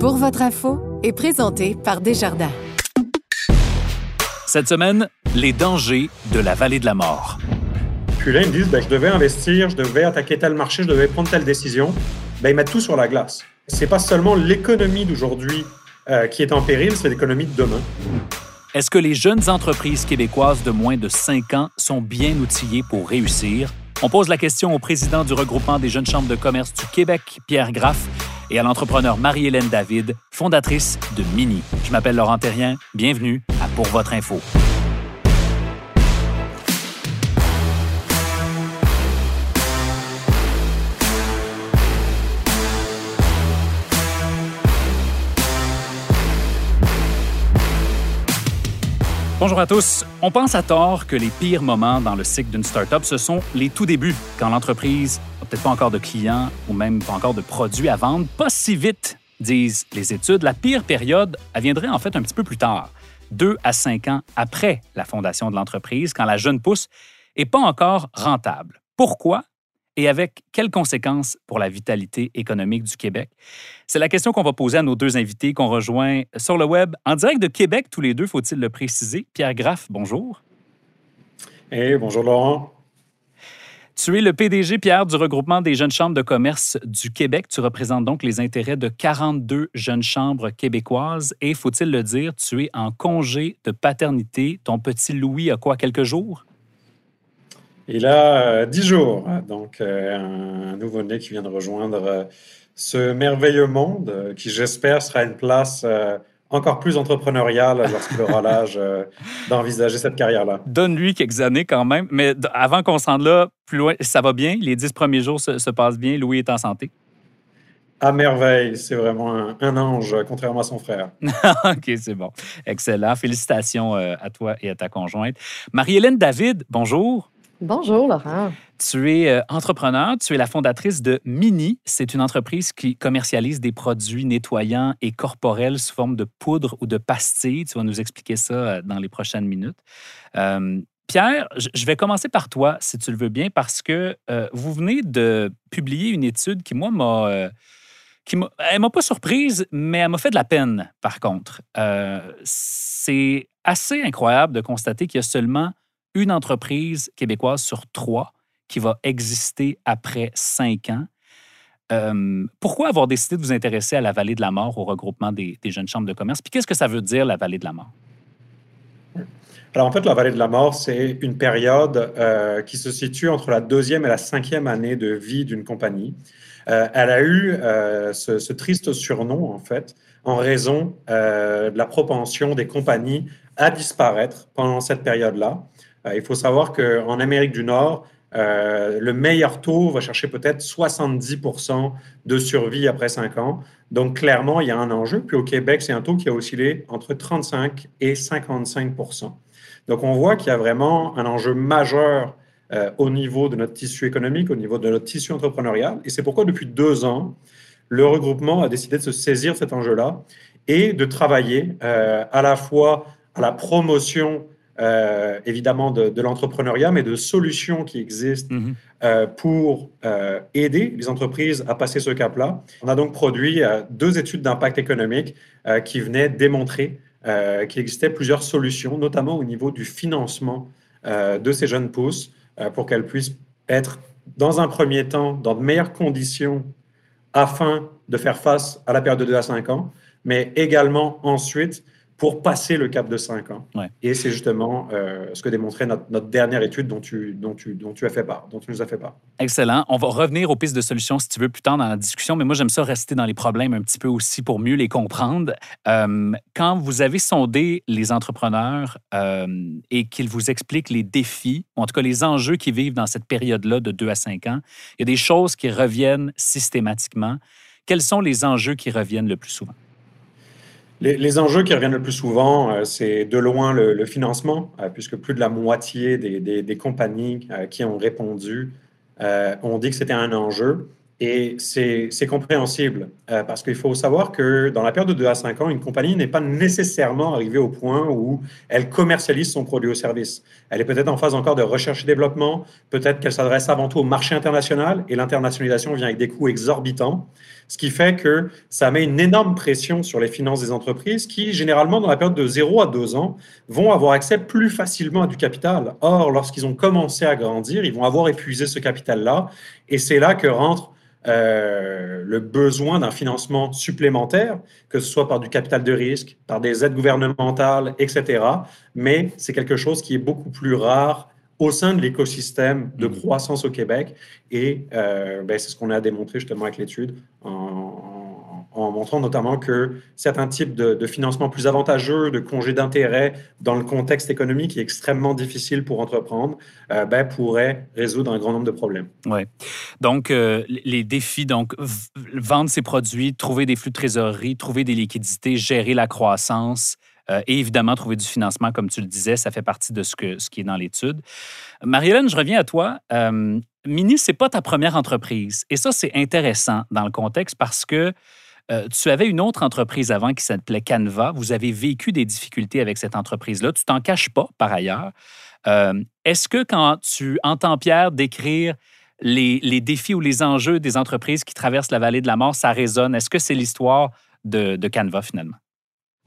Pour votre info est présenté par Desjardins. Cette semaine, les dangers de la vallée de la mort. Puis là, ils me disent, ben, je devais investir, je devais attaquer tel marché, je devais prendre telle décision. Ben, ils mettent tout sur la glace. C'est pas seulement l'économie d'aujourd'hui euh, qui est en péril, c'est l'économie de demain. Est-ce que les jeunes entreprises québécoises de moins de 5 ans sont bien outillées pour réussir? On pose la question au président du regroupement des jeunes chambres de commerce du Québec, Pierre Graff, et à l'entrepreneur Marie-Hélène David, fondatrice de Mini. Je m'appelle Laurent Terrien. Bienvenue à Pour votre info. Bonjour à tous. On pense à tort que les pires moments dans le cycle d'une startup, ce sont les tout débuts, quand l'entreprise peut-être pas encore de clients ou même pas encore de produits à vendre, pas si vite, disent les études. La pire période, elle viendrait en fait un petit peu plus tard, deux à cinq ans après la fondation de l'entreprise, quand la jeune pousse est pas encore rentable. Pourquoi? et avec quelles conséquences pour la vitalité économique du Québec? C'est la question qu'on va poser à nos deux invités qu'on rejoint sur le web en direct de Québec, tous les deux, faut-il le préciser. Pierre Graff, bonjour. Et bonjour Laurent. Tu es le PDG, Pierre, du regroupement des jeunes chambres de commerce du Québec. Tu représentes donc les intérêts de 42 jeunes chambres québécoises. Et, faut-il le dire, tu es en congé de paternité. Ton petit Louis a quoi, quelques jours? Il a 10 jours, donc euh, un nouveau-né qui vient de rejoindre euh, ce merveilleux monde, euh, qui j'espère sera une place encore plus entrepreneuriale lorsqu'il aura l'âge d'envisager cette carrière-là. Donne-lui quelques années quand même, mais avant qu'on se rende là, plus loin, ça va bien? Les 10 premiers jours se, passent bien? Louis est en santé? À merveille, c'est vraiment un, un, ange, contrairement à son frère. OK, c'est bon. Excellent. Félicitations à toi et à ta conjointe. Marie-Hélène David, bonjour. Bonjour, Laurent. Tu es euh, entrepreneur, tu es la fondatrice de Mini. C'est une entreprise qui commercialise des produits nettoyants et corporels sous forme de poudre ou de pastilles. Tu vas nous expliquer ça euh, dans les prochaines minutes. Euh, Pierre, je vais commencer par toi, si tu le veux bien, parce que vous venez de publier une étude qui, moi, m'a... qui elle m'a pas surprise, mais elle m'a fait de la peine, par contre. c'est assez incroyable de constater qu'il y a seulement une entreprise québécoise sur trois qui va exister après cinq ans. Euh, pourquoi avoir décidé de vous intéresser à la vallée de la mort, au regroupement des, jeunes chambres de commerce? Puis qu'est-ce que ça veut dire, la vallée de la mort? Alors, en fait, la vallée de la mort, c'est une période euh, qui se situe entre la deuxième et la cinquième année de vie d'une compagnie. Euh, elle a eu ce, ce, triste surnom, en fait, en raison de la propension des compagnies à disparaître pendant cette période-là. Il faut savoir qu'en Amérique du Nord, euh, le meilleur taux va chercher peut-être 70% de survie après 5 ans. Donc, clairement, il y a un enjeu. Puis au Québec, c'est un taux qui a oscillé entre 35 et 55%. Donc, on voit qu'il y a vraiment un enjeu majeur euh, au niveau de notre tissu économique, au niveau de notre tissu entrepreneurial. Et c'est pourquoi, depuis deux ans, le regroupement a décidé de se saisir cet enjeu-là et de travailler à la fois à la promotion euh, évidemment de, l'entrepreneuriat, mais de solutions qui existent mhm. euh, pour euh, aider les entreprises à passer ce cap-là. On a donc produit deux études d'impact économique qui venaient démontrer qu'il existait plusieurs solutions, notamment au niveau du financement de ces jeunes pousses, pour qu'elles puissent être, dans un premier temps, dans de meilleures conditions afin de faire face à la période de 2 à 5 ans, mais également ensuite pour passer le cap de 5 ans. Et c'est justement euh, ce que démontrait notre, dernière étude dont tu, dont, tu, dont tu as fait part, dont tu nous as fait part. Excellent. On va revenir aux pistes de solutions si tu veux plus tard dans la discussion, mais moi j'aime ça rester dans les problèmes un petit peu aussi pour mieux les comprendre. Euh, quand vous avez sondé les entrepreneurs euh, et qu'ils vous expliquent les défis, ou en tout cas les enjeux qu'ils vivent dans cette période-là de 2 à 5 ans, il y a des choses qui reviennent systématiquement. Quels sont les enjeux qui reviennent le plus souvent? Les, enjeux qui reviennent le plus souvent, euh, c'est de loin le, financement, euh, puisque plus de la moitié des, compagnies euh, qui ont répondu ont dit que c'était un enjeu. Et c'est compréhensible parce qu'il faut savoir que dans la période de 2 à 5 ans, une compagnie n'est pas nécessairement arrivée au point où elle commercialise son produit ou service. Elle est peut-être en phase encore de recherche et développement, peut-être qu'elle s'adresse avant tout au marché international et l'internationalisation vient avec des coûts exorbitants, ce qui fait que ça met une énorme pression sur les finances des entreprises qui, généralement, dans la période de 0 à 2 ans, vont avoir accès plus facilement à du capital. Or, lorsqu'ils ont commencé à grandir, ils vont avoir épuisé ce capital-là et c'est là que rentre euh, le besoin d'un financement supplémentaire, que ce soit par du capital de risque, par des aides gouvernementales, etc. Mais c'est quelque chose qui est beaucoup plus rare au sein de l'écosystème de mmh. croissance au Québec. Et euh, ben, c'est ce qu'on a démontré justement avec l'étude en, en montrant notamment que certains types de, financement plus avantageux, de congés d'intérêt dans le contexte économique qui est extrêmement difficile pour entreprendre, euh, ben, pourraient résoudre un grand nombre de problèmes. Oui. Donc, euh, les défis, donc, vendre ses produits, trouver des flux de trésorerie, trouver des liquidités, gérer la croissance, euh, et évidemment, trouver du financement, comme tu le disais, ça fait partie de ce, qui est dans l'étude. Marie-Hélène, je reviens à toi. Mini, c'est pas ta première entreprise. Et ça, c'est intéressant dans le contexte parce que euh, tu avais une autre entreprise avant qui s'appelait Canva. Vous avez vécu des difficultés avec cette entreprise-là. Tu t'en caches pas, par ailleurs. Euh, est-ce que quand tu entends Pierre décrire les, défis ou les enjeux des entreprises qui traversent la vallée de la mort, ça résonne? Est-ce que c'est l'histoire de, Canva finalement?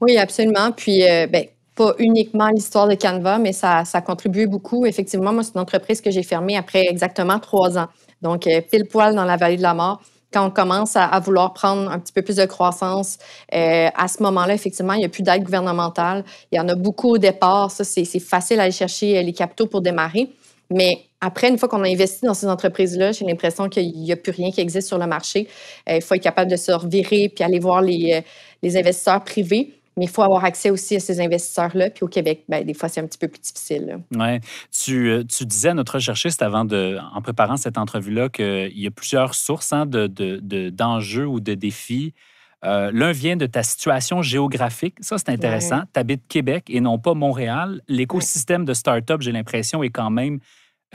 Oui, absolument. Puis, euh, ben, pas uniquement l'histoire de Canva, mais ça, ça a contribué beaucoup. Effectivement, moi, c'est une entreprise que j'ai fermée après exactement trois ans. Donc, pile poil dans la vallée de la mort quand on commence à, vouloir prendre un petit peu plus de croissance, euh, à ce moment-là, effectivement, il n'y a plus d'aide gouvernementale. Il y en a beaucoup au départ. Ça, c'est facile à aller chercher euh, les capitaux pour démarrer. Mais après, une fois qu'on a investi dans ces entreprises-là, j'ai l'impression qu'il n'y a plus rien qui existe sur le marché. Euh, il faut être capable de se revirer puis aller voir les, les investisseurs privés. Mais il faut avoir accès aussi à ces investisseurs-là. Puis au Québec, ben, des fois, c'est un petit peu plus difficile. Oui. Tu, euh, tu, disais à notre recherchiste avant de, en préparant cette entrevue-là qu'il y a plusieurs sources hein, de, d'enjeux ou de défis. Euh, l'un vient de ta situation géographique. Ça, c'est intéressant. Tu habites Québec et non pas Montréal. L'écosystème de start-up, j'ai l'impression, est quand même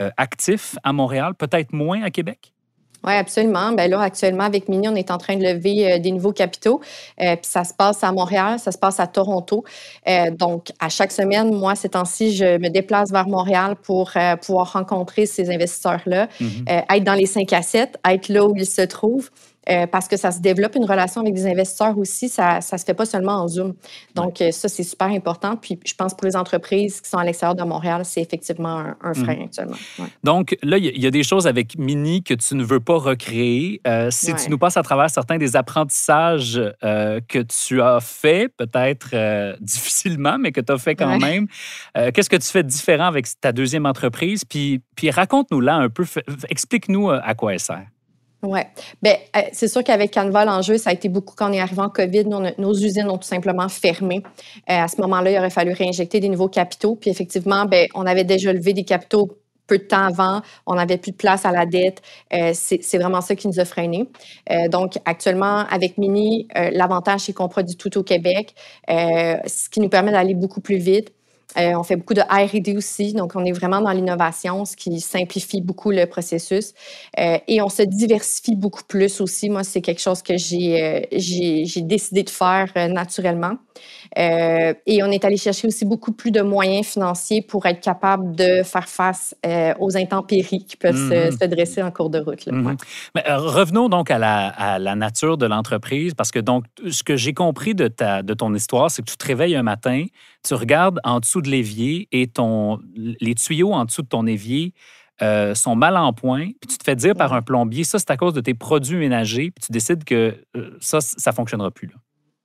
euh, actif à Montréal, peut-être moins à Québec? Oui, absolument. Ben là, actuellement, avec Mini, on est en train de lever euh, des nouveaux capitaux. Euh, puis ça se passe à Montréal, ça se passe à Toronto. Euh, donc, à chaque semaine, moi, ces temps-ci, je me déplace vers Montréal pour pouvoir rencontrer ces investisseurs-là, mm-hmm. être dans les 5 à 7, être là où ils se trouvent. Euh, parce que ça se développe une relation avec des investisseurs aussi. Ça ne se fait pas seulement en Zoom. Donc, euh, ça, c'est super important. Puis, je pense pour les entreprises qui sont à l'extérieur de Montréal, c'est effectivement un, frein mmh. actuellement. Donc, là, il y, a des choses avec Mini que tu ne veux pas recréer. Euh, si tu nous passes à travers certains des apprentissages que tu as fait, peut-être difficilement, mais que tu as fait quand même, qu'est-ce que tu fais de différent avec ta deuxième entreprise? Puis, puis raconte-nous là un peu, explique-nous à quoi elle sert. Oui. Bien, euh, c'est sûr qu'avec Canva, l'enjeu, ça a été beaucoup quand on est arrivé en COVID. nos usines ont tout simplement fermé. Euh, à ce moment-là, il aurait fallu réinjecter des nouveaux capitaux. Puis effectivement, bien, on avait déjà levé des capitaux peu de temps avant, on n'avait plus de place à la dette. Euh, c'est vraiment ça qui nous a freinés. donc, actuellement, avec Mini, l'avantage, c'est qu'on produit tout au Québec, ce qui nous permet d'aller beaucoup plus vite. Euh, on fait beaucoup de R&D aussi, donc on est vraiment dans l'innovation, ce qui simplifie beaucoup le processus. Euh, et on se diversifie beaucoup plus aussi. Moi, c'est quelque chose que j'ai euh, décidé de faire naturellement. Euh, et on est allé chercher aussi beaucoup plus de moyens financiers pour être capable de faire face euh, aux intempéries qui peuvent se, mhm. dresser en cours de route. Mhm. Mais, euh, revenons donc à la, nature de l'entreprise, parce que donc, ce que j'ai compris de, ta, de ton histoire, c'est que tu te réveilles un matin, tu regardes en dessous de l'évier et ton, les tuyaux en dessous de ton évier sont mal en point, puis tu te fais dire par un plombier, ça c'est à cause de tes produits ménagers, puis tu décides que ça, ça ne fonctionnera plus. Là.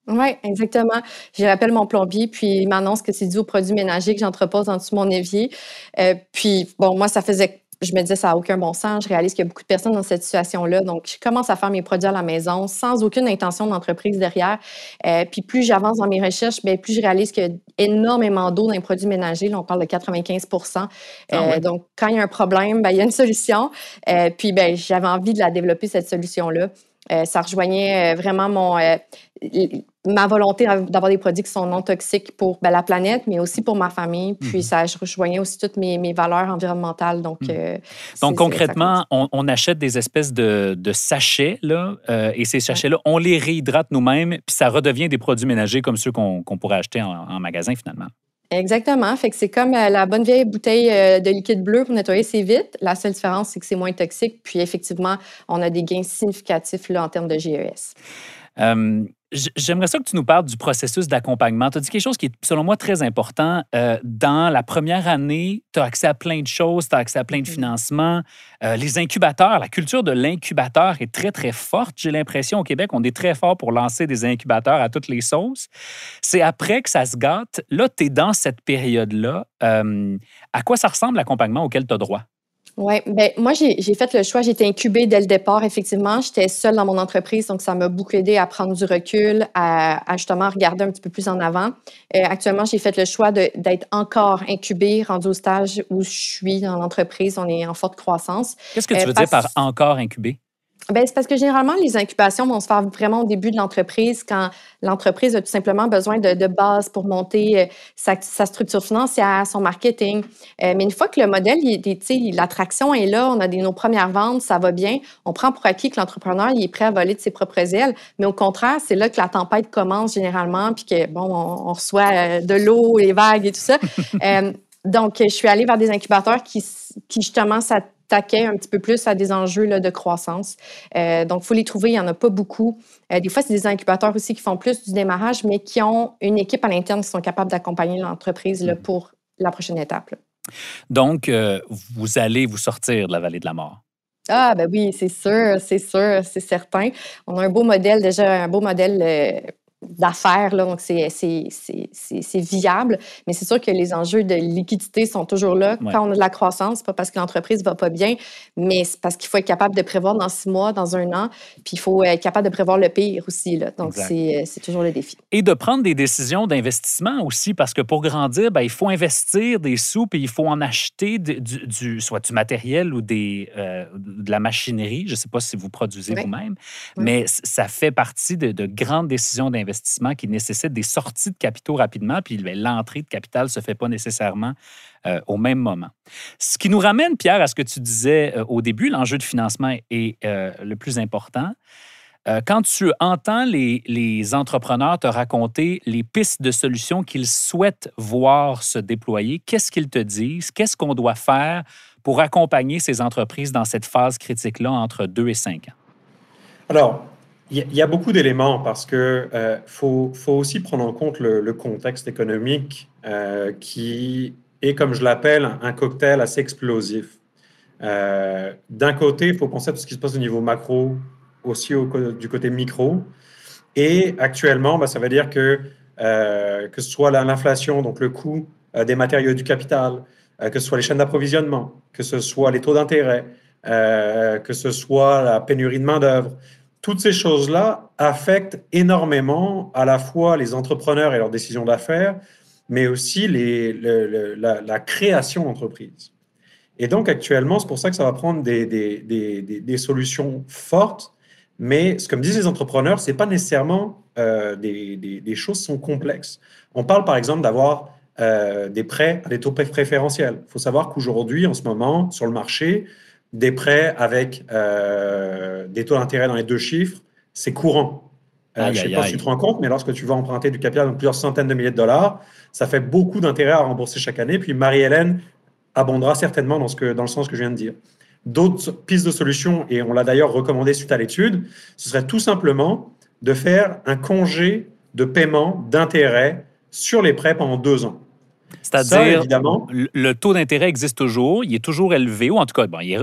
Oui, exactement. Je rappelle mon plombier, puis il m'annonce que c'est dû aux produits ménagers que j'entrepose en dessous de mon évier. Euh, puis, bon, moi, ça faisait. Je me disais, ça n'a aucun bon sens. Je réalise qu'il y a beaucoup de personnes dans cette situation-là. Donc, je commence à faire mes produits à la maison sans aucune intention d'entreprise derrière. Euh, puis, plus j'avance dans mes recherches, bien, plus je réalise qu'il y a énormément d'eau dans les produits ménagers. Là, on parle de 95 ah euh, Donc, quand il y a un problème, bien, il y a une solution. puis, bien, j'avais envie de la développer, cette solution-là. Ça rejoignait vraiment mon ma volonté d'avoir des produits qui sont non toxiques pour ben, la planète, mais aussi pour ma famille. Puis mhm. ça, je rejoignais aussi toutes mes, mes valeurs environnementales. Donc, mhm. euh, donc concrètement, on, achète des espèces de, de sachets, là, euh, et ces sachets-là, on les réhydrate nous-mêmes, puis ça redevient des produits ménagers comme ceux qu'on pourrait acheter en, magasin finalement. Exactement. Fait que c'est comme euh, la bonne vieille bouteille de liquide bleu pour nettoyer ses vitres. La seule différence, c'est que c'est moins toxique. Puis effectivement, on a des gains significatifs là, en termes de GES. J'aimerais ça que tu nous parles du processus d'accompagnement. Tu as dit quelque chose qui est, selon moi, très important. Euh, dans la première année, tu as accès à plein de choses, tu as accès à plein de mmh. financements. Euh, les incubateurs, la culture de l'incubateur est très, très forte. J'ai l'impression au Québec, on est très fort pour lancer des incubateurs à toutes les sauces. C'est après que ça se gâte. Là, tu es dans cette période-là. Euh, à quoi ça ressemble l'accompagnement auquel tu as droit? Oui, ben moi, j'ai fait le choix. J'ai été incubée dès le départ, effectivement. J'étais seule dans mon entreprise, donc ça m'a beaucoup aidé à prendre du recul, à, justement regarder un petit peu plus en avant. Euh, actuellement, j'ai fait le choix d'être encore incubée, rendue au stage où je suis dans l'entreprise. On est en forte croissance. Qu'est-ce que tu euh, veux dire par encore incubée? Ben, c'est parce que généralement, les incubations vont se faire vraiment au début de l'entreprise quand l'entreprise a tout simplement besoin de, de base pour monter euh, sa, sa, structure financière, son marketing. Euh, mais une fois que le modèle, l'attraction est là, on a des, nos premières ventes, ça va bien, on prend pour acquis que l'entrepreneur il est prêt à voler de ses propres ailes. Mais au contraire, c'est là que la tempête commence généralement, puis que, bon, on, on reçoit euh, de l'eau, les vagues et tout ça. donc, je suis allée vers des incubateurs qui, qui justement, ça taquet un petit peu plus à des enjeux là, de croissance. Euh, donc, il faut les trouver. Il n'y en a pas beaucoup. Euh, des fois, c'est des incubateurs aussi qui font plus du démarrage, mais qui ont une équipe à l'interne qui sont capables d'accompagner l'entreprise mm-hmm. pour la prochaine étape. Donc, euh, vous allez vous sortir de la vallée de la mort. Ah, ben oui, c'est sûr, c'est sûr, c'est certain. On a un beau modèle, déjà un beau modèle d'affaires, donc c'est viable. Mais c'est sûr que les enjeux de liquidité sont toujours là. Quand on a de la croissance, pas parce que l'entreprise ne va pas bien, mais c'est parce qu'il faut être capable de prévoir dans six mois, dans un an, puis il faut être capable de prévoir le pire aussi. Là. Donc, c'est toujours le défi. Et de prendre des décisions d'investissement aussi, parce que pour grandir, ben, il faut investir des sous, puis il faut en acheter du, soit du matériel ou des, euh, de la machinerie. Je ne sais pas si vous produisez vous-même, mais ça fait partie de, de grandes décisions d'investissement qui nécessitent des sorties de capitaux rapidement, puis ben, l'entrée de capital ne se fait pas nécessairement euh, au même moment. Ce qui nous ramène, Pierre, à ce que tu disais euh, au début, l'enjeu de financement est euh, le plus important. quand tu entends les, les, entrepreneurs te raconter les pistes de solutions qu'ils souhaitent voir se déployer, qu'est-ce qu'ils te disent? Qu'est-ce qu'on doit faire pour accompagner ces entreprises dans cette phase critique-là entre deux et cinq ans? Alors, il y, a beaucoup d'éléments parce que euh, faut, faut, aussi prendre en compte le, contexte économique euh, qui est, comme je l'appelle, un cocktail assez explosif. Euh, d'un côté, il faut penser à tout ce qui se passe au niveau macro, aussi au, du côté micro. Et actuellement, bah, ça veut dire que que ce soit l'inflation, donc le coût des matériaux et du capital, que ce soit les chaînes d'approvisionnement, que ce soit les taux d'intérêt, que ce soit la pénurie de main-d'œuvre, toutes ces choses-là affectent énormément à la fois les entrepreneurs et leurs décisions d'affaires, mais aussi la, création d'entreprises. Et donc actuellement, c'est pour ça que ça va prendre des, solutions fortes, mais ce que me disent les entrepreneurs, ce n'est pas nécessairement euh, des, choses qui sont complexes. On parle par exemple d'avoir euh, des prêts à des taux préférentiels. Il faut savoir qu'aujourd'hui, en ce moment, sur le marché, des prêts avec euh, des taux d'intérêt dans les deux chiffres, c'est courant. Euh, je ne sais pas si tu te rends compte, mais lorsque tu vas emprunter du capital de plusieurs centaines de milliers de dollars, ça fait beaucoup d'intérêt à rembourser chaque année. Puis Marie-Hélène abondera certainement dans, ce que, dans le sens que je viens de dire. D'autres pistes de solutions, et on l'a d'ailleurs recommandé suite à l'étude, ce serait tout simplement de faire un congé de paiement d'intérêt sur les prêts pendant deux ans. C'est-à-dire, le taux d'intérêt existe toujours, il est toujours élevé, ou en tout cas, bon, il est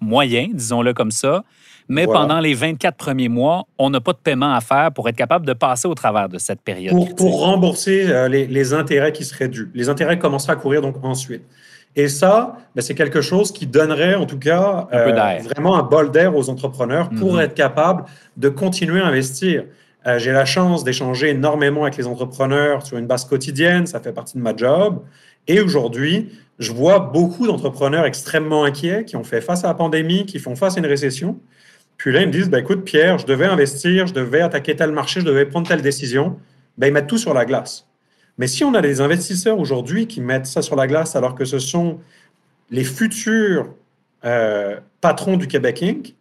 moyen, disons-le comme ça, mais pendant les 24 premiers mois, on n'a pas de paiement à faire pour être capable de passer au travers de cette période. Pour, rembourser euh, les, intérêts qui seraient dus. Les intérêts commenceraient à courir donc ensuite. Et ça, ben, c'est quelque chose qui donnerait en tout cas euh, vraiment un bol d'air aux entrepreneurs pour mhm. être capable de continuer à investir. Euh, j'ai la chance d'échanger énormément avec les entrepreneurs sur une base quotidienne, ça fait partie de ma job. Et aujourd'hui, je vois beaucoup d'entrepreneurs extrêmement inquiets qui ont fait face à la pandémie, qui font face à une récession Puis là, ils me disent, ben, écoute, Pierre, je devais investir, je devais attaquer tel marché, je devais prendre telle décision. Ben, ils mettent tout sur la glace. Mais si on a des investisseurs aujourd'hui qui mettent ça sur la glace alors que ce sont les futurs euh, patrons du Québec Inc.,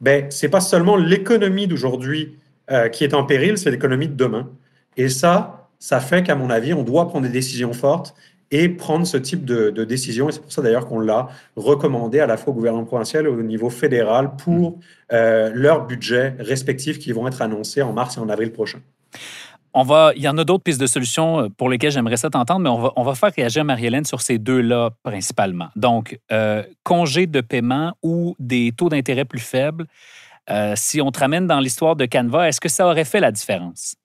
ben, ce n'est pas seulement l'économie d'aujourd'hui euh, qui est en péril, c'est l'économie de demain. Et ça, ça fait qu'à mon avis, on doit prendre des décisions fortes et prendre ce type de, de décision. Et c'est pour ça d'ailleurs qu'on l'a recommandé à la fois au gouvernement provincial et au niveau fédéral pour euh, leurs budgets respectifs qui vont être annoncés en mars et en avril prochain. On va, il y en a d'autres pistes de solutions euh, pour lesquelles j'aimerais ça t'entendre, mais on va, on va faire réagir Marie-Hélène sur ces deux-là principalement. Donc, euh, congé de paiement ou des taux d'intérêt plus faibles. Euh, si on te ramène dans l'histoire de Canva, est-ce que ça aurait fait la différence?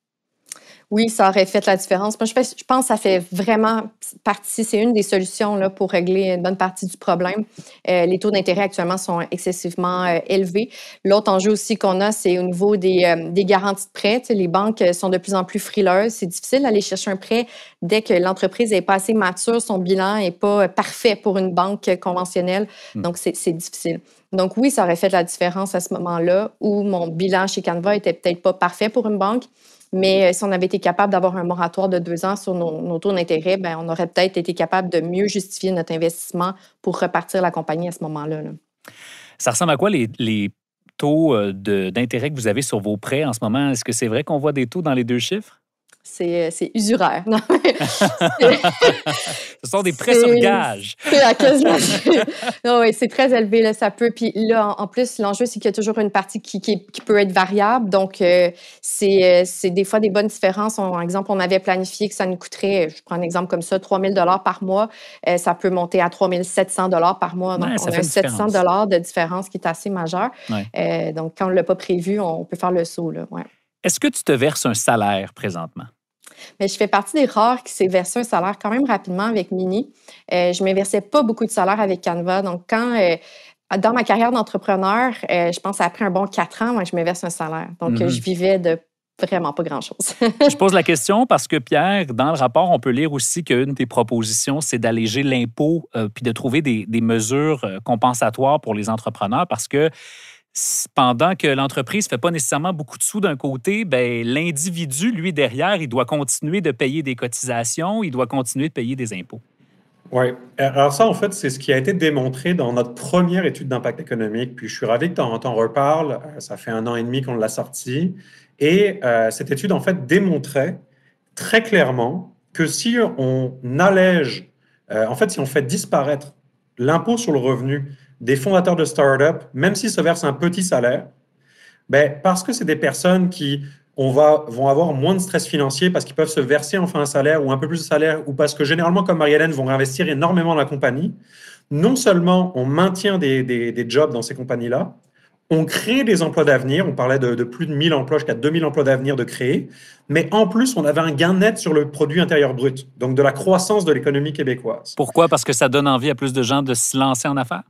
Oui, ça aurait fait la différence. Moi, je, pense que ça fait vraiment partie, c'est une des solutions là, pour régler une bonne partie du problème. Euh, les taux d'intérêt actuellement sont excessivement euh, élevés. L'autre enjeu aussi qu'on a, c'est au niveau des, euh, des garanties de prêt. les banques sont de plus en plus frileuses. C'est difficile d'aller chercher un prêt dès que l'entreprise n'est pas assez mature, son bilan n'est pas parfait pour une banque conventionnelle. Hmm. Donc, c'est difficile. Donc oui, ça aurait fait la différence à ce moment-là où mon bilan chez Canva était peut-être pas parfait pour une banque, mais euh, si on avait été capable d'avoir un moratoire de deux ans sur nos, taux d'intérêt, ben, on aurait peut-être été capable de mieux justifier notre investissement pour repartir la compagnie à ce moment-là. Ça ressemble à quoi les, taux euh, d'intérêt que vous avez sur vos prêts en ce moment? Est-ce que c'est vrai qu'on voit des taux dans les deux chiffres? Euh, c'est usuraire. Non, Ce sont des prêts sur gage. oui, c'est très élevé, là, ça peut. Puis là, en, plus, l'enjeu, c'est qu'il y a toujours une partie qui, qui, peut être variable. Donc, euh, euh, c'est des fois des bonnes différences. par exemple, on avait planifié que ça nous coûterait, je prends un exemple comme ça, 3 000 par mois. ça peut monter à 3 700 par mois. Donc, on a 700 de différence qui est assez majeur. donc, quand on ne l'a pas prévu, on peut faire le saut. Ouais. Est-ce que tu te verses un salaire présentement? Mais je fais partie des rares qui s'est versé un salaire quand même rapidement avec Mini. Euh, je ne me versais pas beaucoup de salaire avec Canva. Donc, quand euh, dans ma carrière d'entrepreneur, euh, je pense après un bon quatre ans, moi, je me verse un salaire. Donc, mm-hmm. je vivais de vraiment pas grand-chose. je pose la question parce que, Pierre, dans le rapport, on peut lire aussi qu'une des propositions, c'est d'alléger l'impôt puis de trouver des, des, mesures compensatoires pour les entrepreneurs parce que pendant que l'entreprise ne fait pas nécessairement beaucoup de sous d'un côté, ben, l'individu, lui, derrière, il doit continuer de payer des cotisations, il doit continuer de payer des impôts. Oui. Alors ça, en fait, c'est ce qui a été démontré dans notre première étude d'impact économique. Puis je suis ravi que tu en, reparles. Euh, ça fait un an et demi qu'on l'a sorti. Et euh, cette étude, en fait, démontrait très clairement que si on allège, euh, en fait, si on fait disparaître l'impôt sur le revenu des fondateurs de start-up, même s'ils se versent un petit salaire, ben, parce que c'est des personnes qui on va, vont avoir moins de stress financier parce qu'ils peuvent se verser enfin un salaire ou un peu plus de salaire ou parce que généralement, comme Marie-Hélène, vont réinvestir énormément dans la compagnie. Non seulement on maintient des, des, jobs dans ces compagnies-là, on crée des emplois d'avenir. On parlait de, plus de 1000 emplois, jusqu'à 2000 emplois d'avenir de créer. Mais en plus, on avait un gain net sur le produit intérieur brut, donc de la croissance de l'économie québécoise. Pourquoi? Parce que ça donne envie à plus de gens de se lancer en affaires?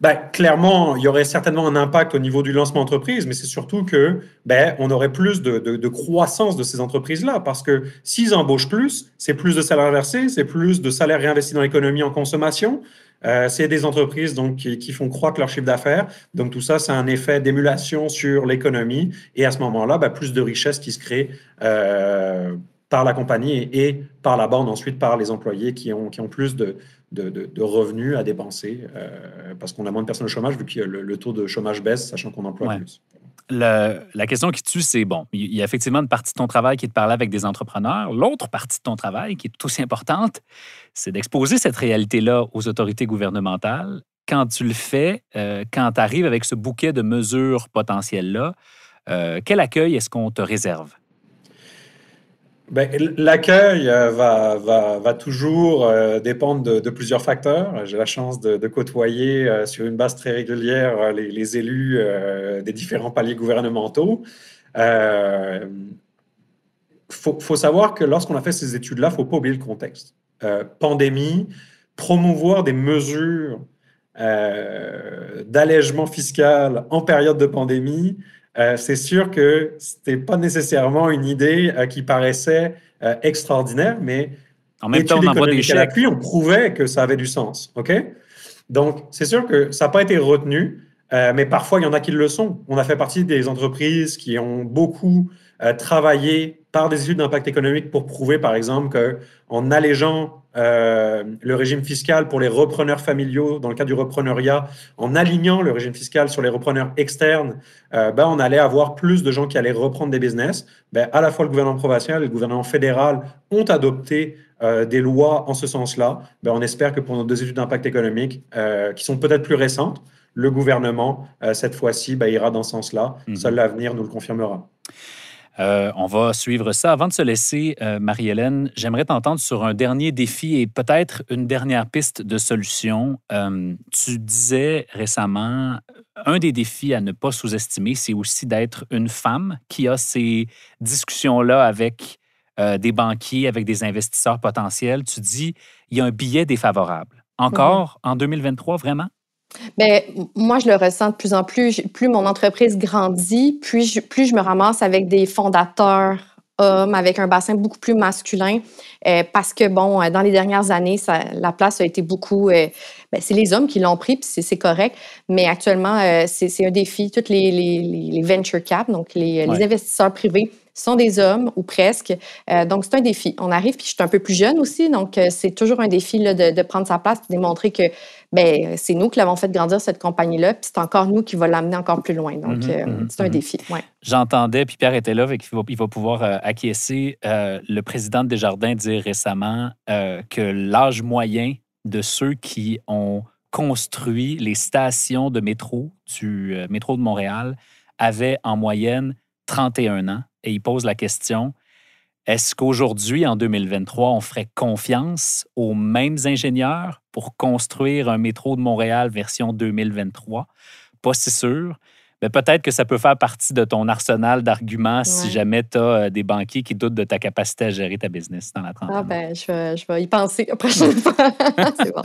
Ben, clairement, il y aurait certainement un impact au niveau du lancement d'entreprise, mais c'est surtout que ben, on aurait plus de, de, croissance de ces entreprises-là, parce que s'ils embauchent plus, c'est plus de salaires versés, c'est plus de salaires réinvestis dans l'économie en consommation. Euh, c'est des entreprises donc qui, qui, font croître leur chiffre d'affaires. Donc tout ça, c'est un effet d'émulation sur l'économie, et à ce moment-là, ben, plus de richesses qui se créent. Euh, par la compagnie et, par la bande, ensuite par les employés qui ont, qui ont plus de, de, revenus à dépenser euh, parce qu'on a moins de personnes au chômage vu que le, taux de chômage baisse, sachant qu'on emploie plus. la question qui tue, c'est bon, il y a effectivement une partie de ton travail qui est de parler avec des entrepreneurs. L'autre partie de ton travail, qui est tout aussi importante, c'est d'exposer cette réalité-là aux autorités gouvernementales. Quand tu le fais, euh, quand tu arrives avec ce bouquet de mesures potentielles-là, euh, quel accueil est-ce qu'on te réserve? Ben, l'accueil euh, va, toujours euh, dépendre de, plusieurs facteurs. J'ai la chance de, côtoyer euh, sur une base très régulière les, élus des différents paliers gouvernementaux. Il faut, savoir que lorsqu'on a fait ces études-là, il ne faut pas oublier le contexte. pandémie, promouvoir des mesures d'allègement fiscal en période de pandémie, euh, c'est sûr que ce n'était pas nécessairement une idée euh, qui paraissait euh, extraordinaire, mais en même temps, on envoie des chèques. on prouvait que ça avait du sens. OK? Donc, c'est sûr que ça n'a pas été retenu. mais parfois, il y en a qui le sont. On a fait partie des entreprises qui ont beaucoup travaillé par des études d'impact économique pour prouver, par exemple, qu'en allégeant euh, le régime fiscal pour les repreneurs familiaux dans le cas du repreneuriat, en alignant le régime fiscal sur les repreneurs externes, euh, ben, on allait avoir plus de gens qui allaient reprendre des business. Ben, à la fois le gouvernement provincial et le gouvernement fédéral ont adopté euh, des lois en ce sens-là. Ben, on espère que pour nos deux études d'impact économique, qui sont peut-être plus récentes, le gouvernement, cette fois-ci, ben, ira dans ce sens-là. Mm-hmm. Seul l'avenir nous le confirmera. Euh, on va suivre ça. Avant de se laisser, euh, Marie-Hélène, j'aimerais t'entendre sur un dernier défi et peut-être une dernière piste de solution. Euh, tu disais récemment, un des défis à ne pas sous-estimer, c'est aussi d'être une femme qui a ces discussions-là avec des banquiers, avec des investisseurs potentiels. Tu dis, il y a un billet défavorable. Encore en 2023, vraiment? Bien, moi, je le ressens de plus en plus. Plus mon entreprise grandit, plus je, plus je me ramasse avec des fondateurs hommes, avec un bassin beaucoup plus masculin, euh, parce que, bon, euh, dans les dernières années, ça, la place a été beaucoup... Euh, ben, c'est les hommes qui l'ont pris, puis c'est correct, mais actuellement, c'est un défi. Toutes les, les, les, venture cap, donc les, les investisseurs privés, sont des hommes ou presque. donc, c'est un défi. On arrive, puis je suis un peu plus jeune aussi, donc c'est toujours un défi là, de, de, prendre sa place et démontrer que ben c'est nous qui l'avons fait grandir cette compagnie-là, puis c'est encore nous qui va l'amener encore plus loin. Donc, mhm, euh, mhm, c'est un mhm. défi. Ouais. J'entendais, puis Pierre était là, et il va, il va pouvoir euh, acquiescer. Euh, le président de Desjardins dire récemment que l'âge moyen de ceux qui ont construit les stations de métro du métro de Montréal avait en moyenne 31 ans. Et il pose la question est-ce qu'aujourd'hui, en 2023, on ferait confiance aux mêmes ingénieurs pour construire un métro de Montréal version 2023? Pas si sûr mais peut-être que ça peut faire partie de ton arsenal d'arguments si jamais tu as euh, des banquiers qui doutent de ta capacité à gérer ta business dans la trentaine. Ah ben, je vais, je vais y penser la prochaine fois. C'est bon.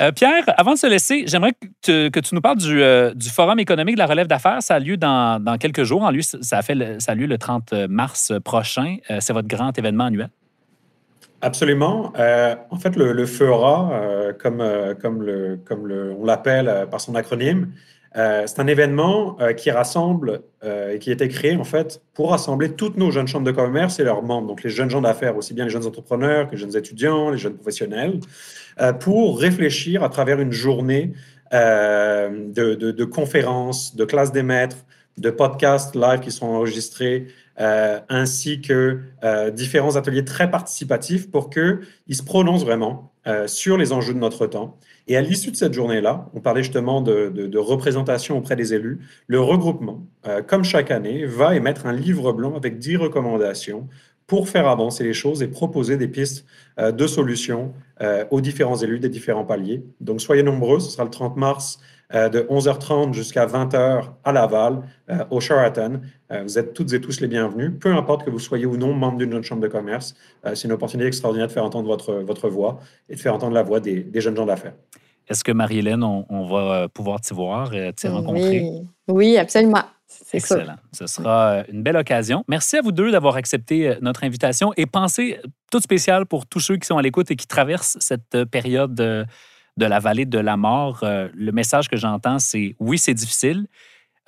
Euh, Pierre, avant de se laisser, j'aimerais que, que, tu nous parles du, euh, du, Forum économique de la relève d'affaires. Ça a lieu dans, dans, quelques jours. En ça a, fait ça a lieu le 30 mars prochain. C'est votre grand événement annuel. Absolument. en fait, le, le FERA, comme, comme, le, comme le, on l'appelle par son acronyme, euh, c'est un événement euh, qui rassemble euh, et qui a été créé en fait pour rassembler toutes nos jeunes chambres de commerce et leurs membres, donc les jeunes gens d'affaires, aussi bien les jeunes entrepreneurs que les jeunes étudiants, les jeunes professionnels, pour réfléchir à travers une journée de, de, conférences, de classes des maîtres, de podcasts live qui sont enregistrés, ainsi que différents ateliers très participatifs pour qu'ils se prononcent vraiment sur les enjeux de notre temps et à l'issue de cette journée-là, on parlait justement de, représentation auprès des élus, le regroupement, euh, comme chaque année, va émettre un livre blanc avec 10 recommandations pour faire avancer les choses et proposer des pistes euh, de solutions euh, aux différents élus des différents paliers. Donc soyez nombreux, ce sera le 30 mars de 11h30 jusqu'à 20h à Laval, au Sheraton. vous êtes toutes et tous les bienvenus, peu importe que vous soyez ou non membre d'une jeune chambre de commerce. c'est une opportunité extraordinaire de faire entendre votre, votre voix et de faire entendre la voix des, des jeunes gens d'affaires. Est-ce que Marie-Hélène, on, va pouvoir t'y voir, t'y rencontrer? Oui, absolument. Excellent. Ce sera euh, une belle occasion. Merci à vous deux d'avoir accepté euh, notre invitation et pensez tout spécial pour tous ceux qui sont à l'écoute et qui traversent cette euh, période de, la vallée de la mort. Le message que j'entends, c'est oui, c'est difficile.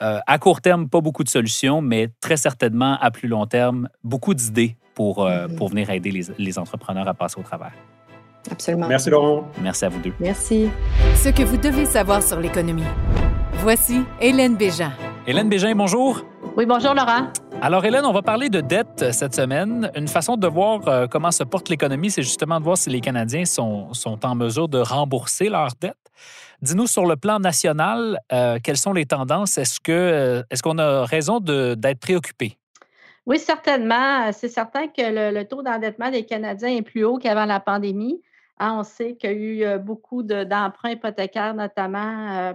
À court terme, pas beaucoup de solutions, mais très certainement à plus long terme, beaucoup d'idées pour, mm-hmm. pour venir aider les, les entrepreneurs à passer au travers. Absolument. Merci Laurent. Merci à vous deux. Merci. Ce que vous devez savoir sur l'économie. Voici Hélène Bégin. Hélène Bégin, bonjour. Oui, bonjour Laurent. Alors Hélène, on va parler de dette cette semaine. Une façon de voir euh, comment se porte l'économie, c'est justement de voir si les Canadiens sont, sont en mesure de rembourser leurs dettes. Dis-nous sur le plan national, euh, quelles sont les tendances? Est-ce que euh, est-ce qu'on a raison d'être préoccupé? Oui, certainement. C'est certain que le, le taux d'endettement des Canadiens est plus haut qu'avant la pandémie. Hein, on sait qu'il y a eu euh, beaucoup d'emprunts hypothécaires, notamment euh,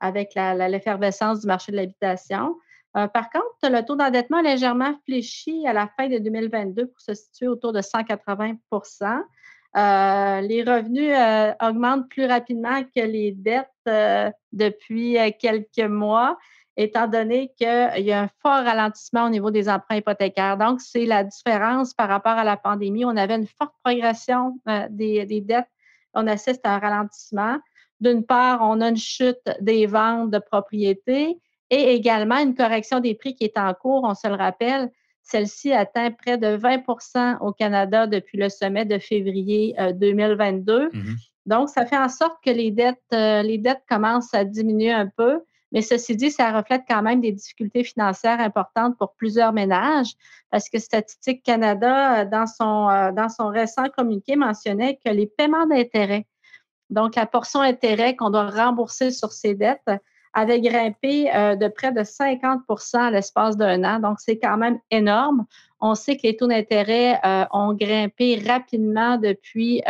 avec l'effervescence du marché de l'habitation. Euh, par contre, le taux d'endettement a légèrement fléchi à la fin de 2022 pour se situer autour de 180% Les revenus augmentent plus rapidement que les dettes depuis quelques mois étant donné qu'il y a un fort ralentissement au niveau des emprunts hypothécaires. Donc, c'est la différence par rapport à la pandémie. On avait une forte progression euh, des, dettes. On assiste à un ralentissement. D'une part, on a une chute des ventes de propriétés et également une correction des prix qui est en cours. On se le rappelle, celle-ci atteint près de 20% au Canada depuis le sommet de février 2022. Mm-hmm. Donc, ça fait en sorte que les dettes, euh, les dettes commencent à diminuer un peu. Mais ceci dit, ça reflète quand même des difficultés financières importantes pour plusieurs ménages parce que Statistique Canada, euh, dans son, euh, dans son récent communiqué, mentionnait que les paiements d'intérêt, donc la portion intérêt qu'on doit rembourser sur ces dettes, avait grimpé de près de 50 à l'espace d'un an. Donc, c'est quand même énorme. On sait que les taux d'intérêt ont grimpé rapidement depuis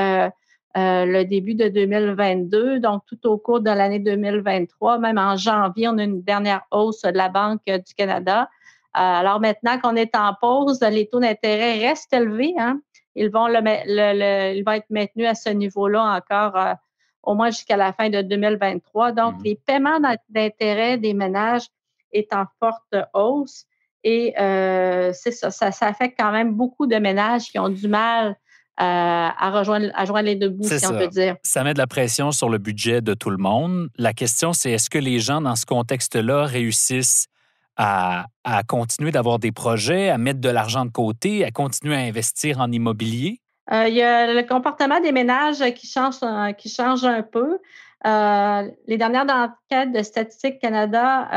euh, le début de 2022. Donc, tout au cours de l'année 2023, même en janvier, on a une dernière hausse de la Banque du Canada. Euh, alors maintenant qu'on est en pause, les taux d'intérêt restent élevés. Hein. Ils, vont le, le, vont être maintenus à ce niveau-là encore euh, au moins jusqu'à la fin de 2023. Donc, mmh les paiements d'intérêt des ménages est en forte hausse. Et c'est ça, ça, ça affecte quand même beaucoup de ménages qui ont du mal euh, à, rejoindre, à joindre les deux bouts, si on peut dire. Ça met de la pression sur le budget de tout le monde. La question, c'est est-ce que les gens, dans ce contexte-là, réussissent à, continuer d'avoir des projets, à mettre de l'argent de côté, à continuer à investir en immobilier? Euh, il y a le comportement des ménages qui change, euh, qui change un peu. les dernières enquêtes de Statistique Canada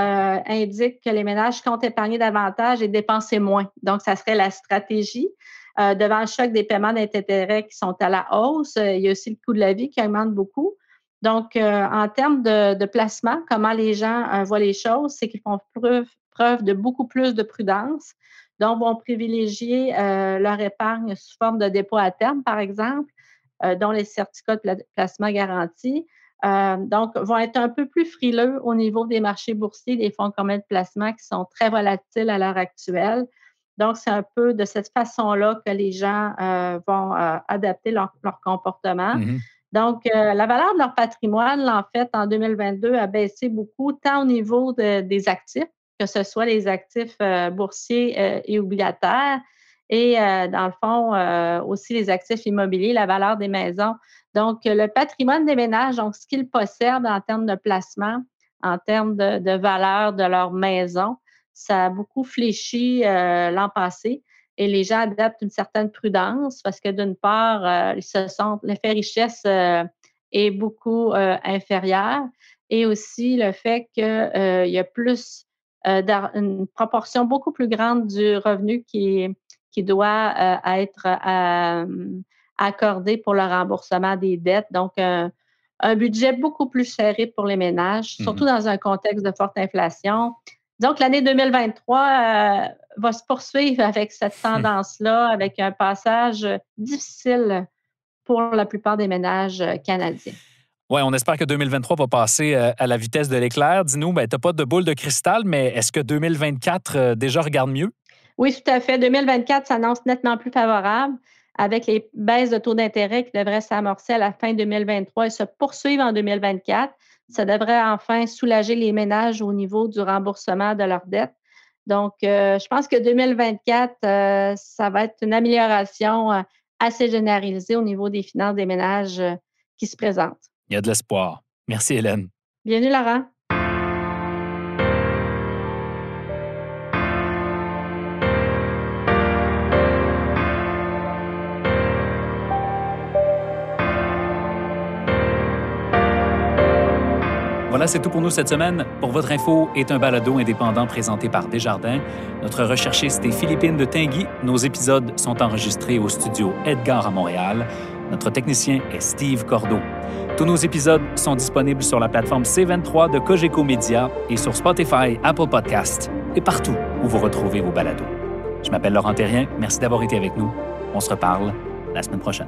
indiquent que les ménages comptent épargner davantage et dépenser moins. Donc, ça serait la stratégie. Euh, devant le choc des paiements d'intérêt qui sont à la hausse, euh, il y a aussi le coût de la vie qui augmente beaucoup. Donc, euh, en termes de, placement, comment les gens voient les choses, c'est qu'ils font preuve, de beaucoup plus de prudence. Donc, vont privilégier leur épargne sous forme de dépôt à terme, par exemple, dont les certificats de placement garantis. donc, vont être un peu plus frileux au niveau des marchés boursiers, des fonds communs de placement qui sont très volatiles à l'heure actuelle. Donc, c'est un peu de cette façon-là que les gens euh, vont euh, adapter leur, comportement. Mm-hmm. Donc, euh, la valeur de leur patrimoine, en fait, en 2022, a baissé beaucoup, tant au niveau des actifs, que ce soit les actifs boursiers et obligataires, et dans le fond, aussi les actifs immobiliers, la valeur des maisons. Donc, le patrimoine des ménages, donc ce qu'ils possèdent en termes de placement, en termes de, valeur de leur maison, ça a beaucoup fléchi euh, l'an passé et les gens adaptent une certaine prudence parce que d'une part, euh, l'effet richesse euh, est beaucoup inférieur et aussi le fait qu'il y a plus une proportion beaucoup plus grande du revenu qui, qui doit être accordé pour le remboursement des dettes. Donc, un budget beaucoup plus serré pour les ménages, surtout mmh dans un contexte de forte inflation. Donc, l'année 2023 euh, va se poursuivre avec cette tendance-là, avec un passage difficile pour la plupart des ménages canadiens. Oui, on espère que 2023 va passer euh, à la vitesse de l'éclair. Dis-nous, ben, tu n'as pas de boule de cristal, mais est-ce que 2024 euh, déjà regarde mieux? Oui, tout à fait. 2024 s'annonce nettement plus favorable avec les baisses de taux d'intérêt qui devraient s'amorcer à la fin 2023 et se poursuivre en 2024. Ça devrait enfin soulager les ménages au niveau du remboursement de leurs dettes. Donc, euh, je pense que 2024, euh, ça va être une amélioration assez généralisée au niveau des finances des ménages qui se présentent. Il y a de l'espoir. Merci, Hélène. Bienvenue, Laurent. Voilà, c'est tout pour nous cette semaine. Pour votre info est un balado indépendant présenté par Desjardins. Notre recherchiste est Philippine de Tinguy. Nos épisodes sont enregistrés au studio Edgar à Montréal. Notre technicien est Steve Cordeau. Tous nos épisodes sont disponibles sur la plateforme C23 de Cogeco Media et sur Spotify, Apple Podcasts et partout où vous retrouvez vos balados. Je m'appelle Laurent Terrien. Merci d'avoir été avec nous. On se reparle la semaine prochaine.